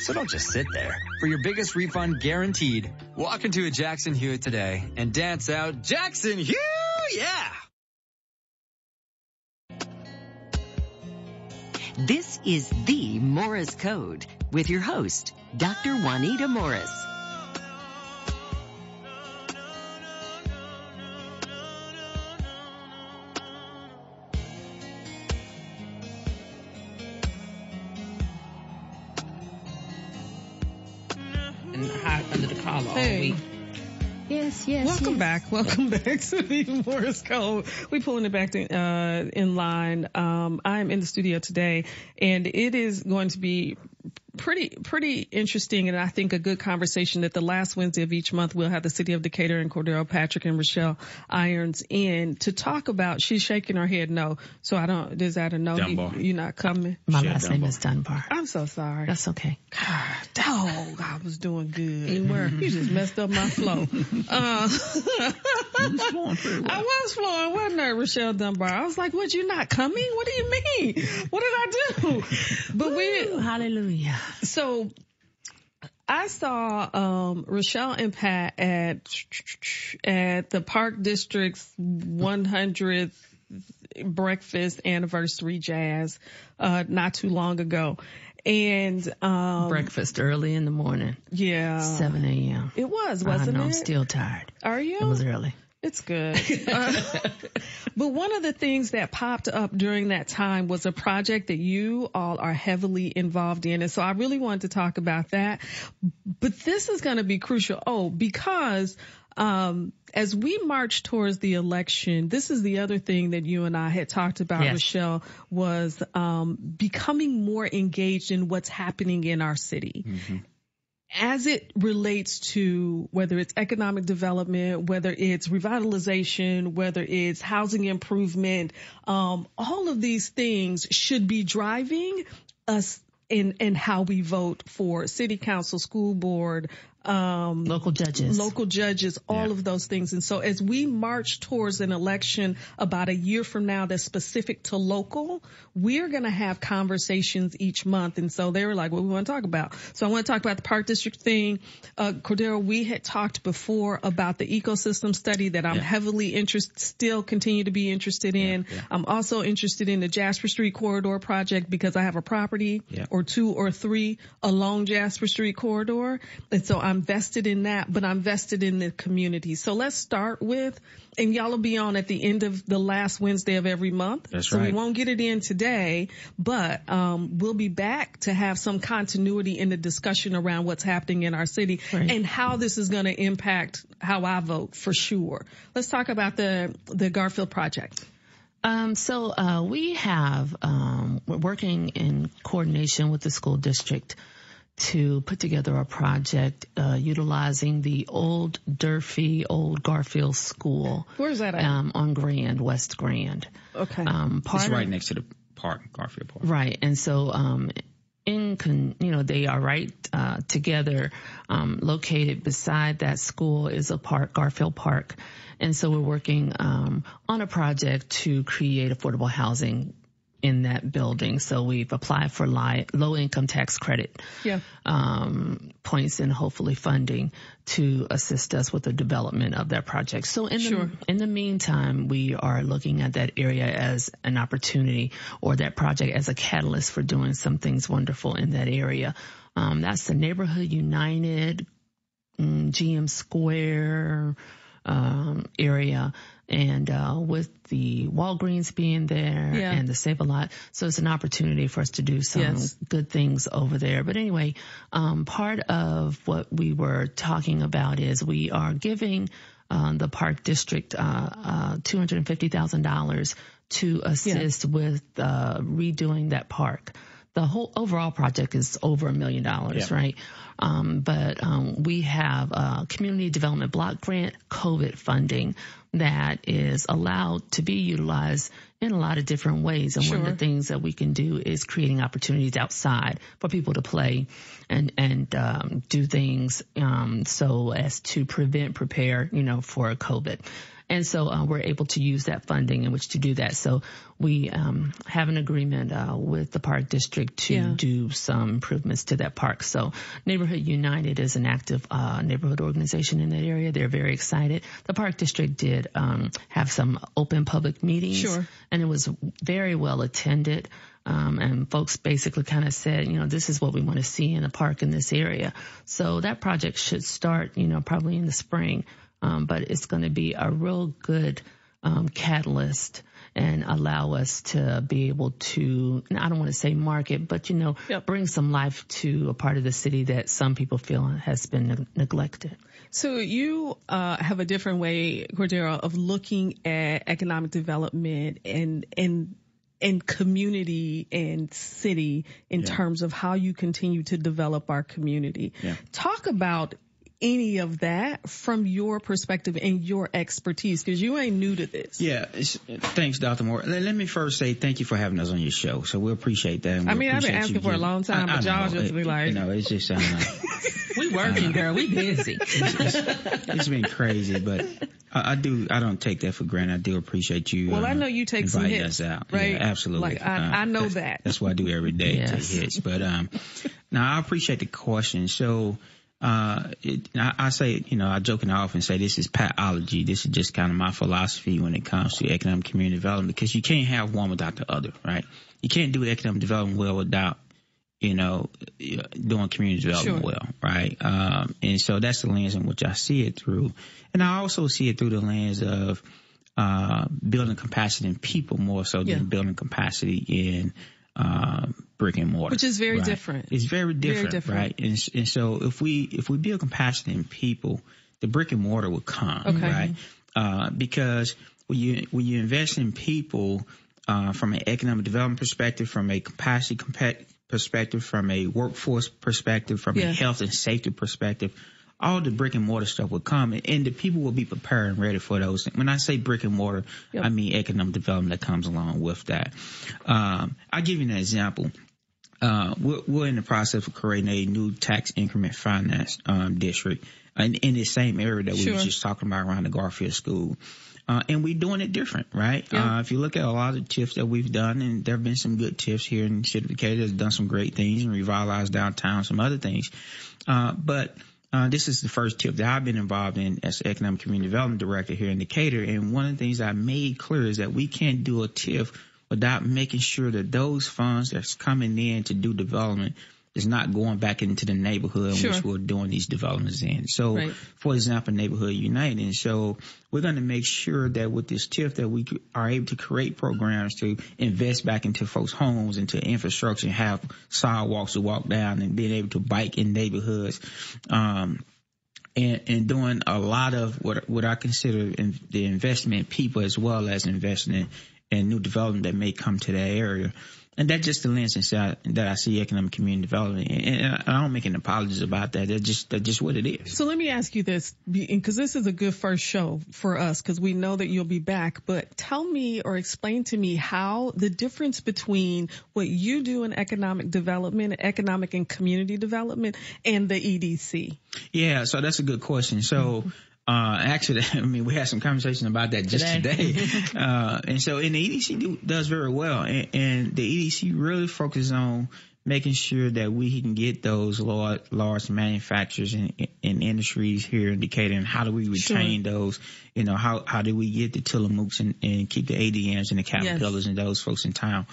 So don't just sit there. For your biggest refund guaranteed, walk into a Jackson Hewitt today and dance out Jackson Hewitt, yeah! This is the Morris Code with your host, Dr. Juanita Morris. Hey. Yes, yes. Welcome yes. back. Welcome back to the Morris Code. We're pulling it back to, uh, in line. Um, I'm in the studio today and it is going to be pretty, pretty interesting. And I think a good conversation that the last Wednesday of each month, we'll have the city of Decatur and Cordaryl Patrick and Richelle Irons in to talk about, she's shaking her head no. So I don't, is that a no? Dunbar. You, are not coming? My Shit, last name is Dunbar. I'm so sorry. That's okay. God, dog, I was doing good. You were. You just messed up my flow. uh, I was flowing, wasn't I, Richelle Dunbar? I was like, what, you not coming? What do you mean? What did I do? But we, Hallelujah. So I saw um Richelle and Pat at at the Park District's 100th breakfast anniversary jazz uh not too long ago. And um Breakfast early in the morning, yeah. 7 a.m. It was, I wasn't know, it? I'm still tired. Are you? It was early. It's good. Uh, but one of the things that popped up during that time was a project that you all are heavily involved in. And so I really wanted to talk about that. But this is going to be crucial. Oh, because, um, as we march towards the election, this is the other thing that you and I had talked about, Yes. Richelle, was, um, becoming more engaged in what's happening in our city as it relates to whether it's economic development, whether it's revitalization, whether it's housing improvement, um, all of these things should be driving us in, in how we vote for city council, school board, um, Local judges. local judges, all of those things. And so as we march towards an election about a year from now that's specific to local, we're going to have conversations each month. And so they were like, what we want to talk about. So I want to talk about the park district thing. Uh, Cordaryl, we had talked before about the ecosystem study that I'm heavily interested, still continue to be interested in. I'm also interested in the Jasper Street corridor project because I have a property Yeah. or two or three along Jasper Street corridor. And so I'm vested in that, but I'm vested in the community. So let's start with, and y'all will be on at the end of the last Wednesday of every month. That's so we won't get it in today, but um, we'll be back to have some continuity in the discussion around what's happening in our city Right. and how this is going to impact how I vote for sure. Let's talk about the the Garfield project. Um, so uh, we have um, we're working in coordination with the school district to put together a project uh, utilizing the old Durfee, old Garfield School. Where's that at? Um, on Grand, West Grand. Okay. Um, part It's of- right next to the park, Garfield Park. Right. And so, um, in con, you know, they are right, uh, together, um, located beside that school is a park, Garfield Park. And so we're working, um, on a project to create affordable housing in that building. So we've applied for li- low income tax credit Yeah. um, points and hopefully funding to assist us with the development of that project. So in Sure. the in the meantime, we are looking at that area as an opportunity or that project as a catalyst for doing some things wonderful in that area. Um, that's the Neighborhood United, mm, GM Square um, area, and uh, with the Walgreens being there Yeah. and the Save a Lot, so it's an opportunity for us to do some Yes. good things over there. But anyway, um, part of what we were talking about is we are giving um, the park district uh, uh, two hundred and fifty thousand dollars to assist with uh, redoing that park. The whole overall project is over a million dollars, Yeah. right? Um, but um, we have a community development block grant COVID funding that is allowed to be utilized in a lot of different ways. And one of the things that we can do is creating opportunities outside for people to play and and um, do things um, so as to prevent, prepare, you know, for COVID. And so uh, we're able to use that funding in which to do that. So we um, have an agreement uh, with the park district to Yeah. do some improvements to that park. So Neighborhood United is an active uh, neighborhood organization in that area. They're very excited. The park district did um, have some open public meetings, Sure. and it was very well attended. Um, and folks basically kind of said, you know, this is what we want to see in a park in this area. So that project should start, you know, probably in the spring. Um, but it's going to be a real good um, catalyst and allow us to be able to, I don't want to say market, but you know, yep. bring some life to a part of the city that some people feel has been ne- neglected. So you uh, have a different way, Cordaryl, of looking at economic development and and and community and city in yeah. terms of how you continue to develop our community. Yeah. Talk about any of that from your perspective and your expertise because you ain't new to this. Yeah, thanks, Dr. Moore. Let, let, me first say thank you for having us on your show. So we appreciate that. I mean, I've been asking for a long time, I, but y'all just be like, you know, it's just. Uh, we working, uh, girl. We busy. It's, it's, it's been crazy, but I, I, do. I don't take that for granted. I do appreciate you. Well, uh, I know you take some hits, out. right? Yeah, absolutely. Like I, uh, I know that. That's what I do every day. yes. Take hits, but um, now I appreciate the question. So uh, it, I, I, say, you know, I joke and I often say this is patology. This is just kind of my philosophy when it comes to economic community development because you can't have one without the other, right? You can't do economic development well without, you know, doing community development sure. well, right? Um, and so that's the lens in which I see it through. And I also see it through the lens of, uh, building capacity in people more so yeah. than building capacity in, um, brick and mortar, which is very right? different. It's very different, very different. right? And, and, so if we if we build compassion in people, the brick and mortar will come, okay. right? Uh, because when you when you invest in people uh, from an economic development perspective, from a capacity compa- perspective, from a workforce perspective, from yeah. a health and safety perspective, all the brick and mortar stuff will come and the people will be prepared and ready for those. When I say brick and mortar, yep. I mean economic development that comes along with that. Um, I'll give you an example. Uh, we're, we're, in the process of creating a new tax increment finance um, district in, in the same area that we sure. were just talking about around the Garfield School. Uh, and we're doing it different, right? Yeah. Uh, if you look at a lot of TIFs that we've done, and there have been some good TIFs here in the city of Decatur that's done some great things and revitalized downtown, some other things. Uh, but uh, this is the first TIF that I've been involved in as economic community development director here in Decatur. And one of the things I made clear is that we can't do a TIF without making sure that those funds that's coming in to do development is not going back into the neighborhood sure. in which we're doing these developments in. So, right. for example, Neighborhood United. And so we're going to make sure that with this TIF that we are able to create programs to invest back into folks' homes, into infrastructure, have sidewalks to walk down and being able to bike in neighborhoods. Um, and, and doing a lot of what what I consider in the investment people as well as investing in, in new development that may come to that area and that's just the lens that I see economic community development. And I don't make any apologies about that. That's just that's just what it is. So let me ask you this, because this is a good first show for us, because we know that you'll be back. But tell me or explain to me how the difference between what you do in economic development, economic and community development, and the EDC. Yeah, so that's a good question. So. Mm-hmm uh, actually, I mean, we had some conversation about that just today. today. uh, and so, and the EDC do, does very well. And, and, the EDC really focuses on making sure that we can get those large, large manufacturers and, and industries here in Decatur and how do we retain sure. those, you know, how, how do we get the Tillamook's and, and keep the ADMs and the Caterpillars yes. and those folks in town.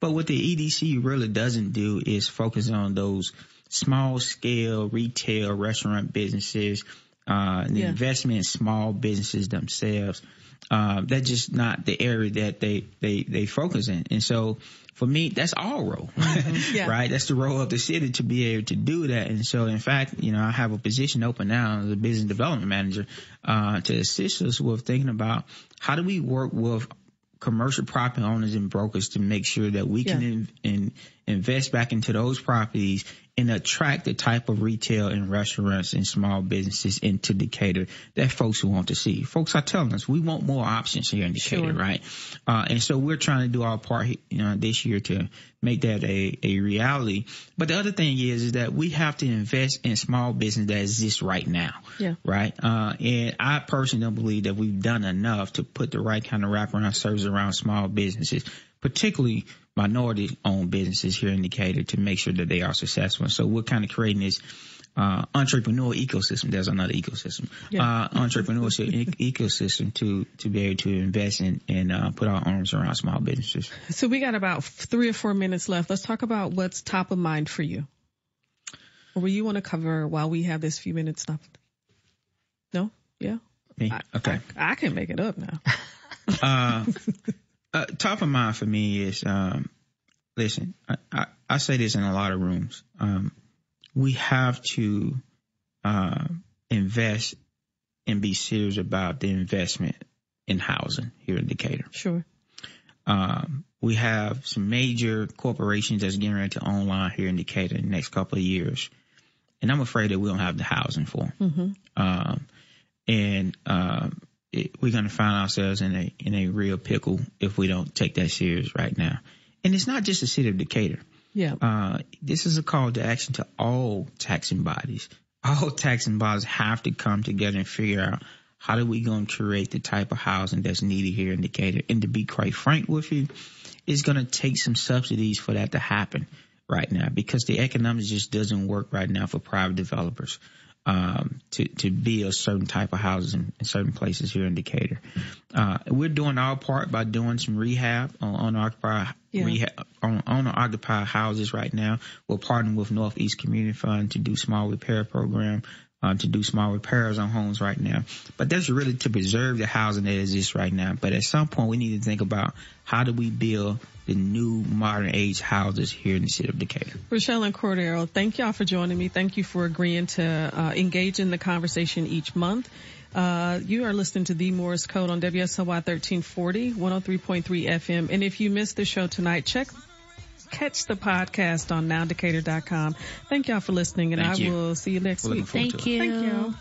But what the EDC really doesn't do is focus on those small scale retail restaurant businesses uh, the yeah. investment in small businesses themselves. Uh, that's just not the area that they, they, they focus in. And so for me, that's our role, mm-hmm. yeah. right? That's the role of the city to be able to do that. And so in fact, you know, I have a position open now as a business development manager, uh, to assist us with thinking about how do we work with commercial property owners and brokers to make sure that we yeah. can in, in, invest back into those properties and attract the type of retail and restaurants and small businesses into Decatur that folks who want to see. Folks are telling us we want more options here in Decatur, sure. right? Uh, and so we're trying to do our part, you know, this year to make that a, a reality. But the other thing is, is that we have to invest in small business that exists right now. Yeah. Right. Uh, and I personally don't believe that we've done enough to put the right kind of wraparound service around small businesses, particularly minority owned businesses here in Decatur to make sure that they are successful. And so we're kind of creating this uh, entrepreneur ecosystem. There's another ecosystem, yeah. uh, entrepreneurship e- ecosystem to, to be able to invest in and, uh, put our arms around small businesses. So we got about three or four minutes left. Let's talk about what's top of mind for you. Or will you want to cover while we have this few minutes left? No? Yeah? Me? I, okay. I, I, can make it up now. uh, top of mind for me is, um, listen, I, I, I, say this in a lot of rooms. Um, we have to uh, invest and be serious about the investment in housing here in Decatur. Sure. Um, we have some major corporations that's getting ready to online here in Decatur in the next couple of years. And I'm afraid that we don't have the housing for them. Mm-hmm. Um, and um, it, we're going to find ourselves in a in a real pickle if we don't take that serious right now. And it's not just the city of Decatur. Yeah. Uh, this is a call to action to all taxing bodies. All taxing bodies have to come together and figure out how are we going to create the type of housing that's needed here in Decatur. And to be quite frank with you, it's going to take some subsidies for that to happen right now because the economics just doesn't work right now for private developers um, to to build certain type of houses in, in certain places here in Decatur. Uh, we're doing our part by doing some rehab on, on occupied Yeah. rehab on, on occupied houses right now. We're partnering with Northeast Community Fund to do small repair program. Uh, to do small repairs on homes right now, but that's really to preserve the housing that exists right now. But at some point, we need to think about how do we build the new modern age houses here in the city of Decatur. Richelle and Cordaryl, thank y'all for joining me. Thank you for agreeing to uh, engage in the conversation each month. Uh, you are listening to the Morris Code on WSLY 1340, 103.3 FM. And if you missed the show tonight, check, catch the podcast on nowdecatur.com. Thank y'all for listening and Thank I you. will see you next We're week. Thank you. Thank you.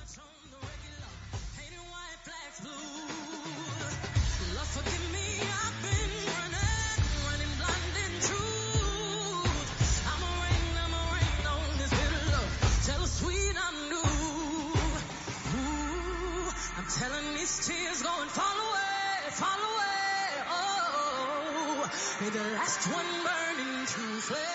Telling these tears go and may the last one burn into flames.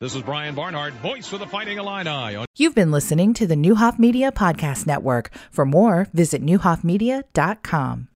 This is Brian Barnhart, voice for the Fighting Illini. On You've been listening to the Neuhoff Media Podcast Network. For more, visit neuhoffmedia.com.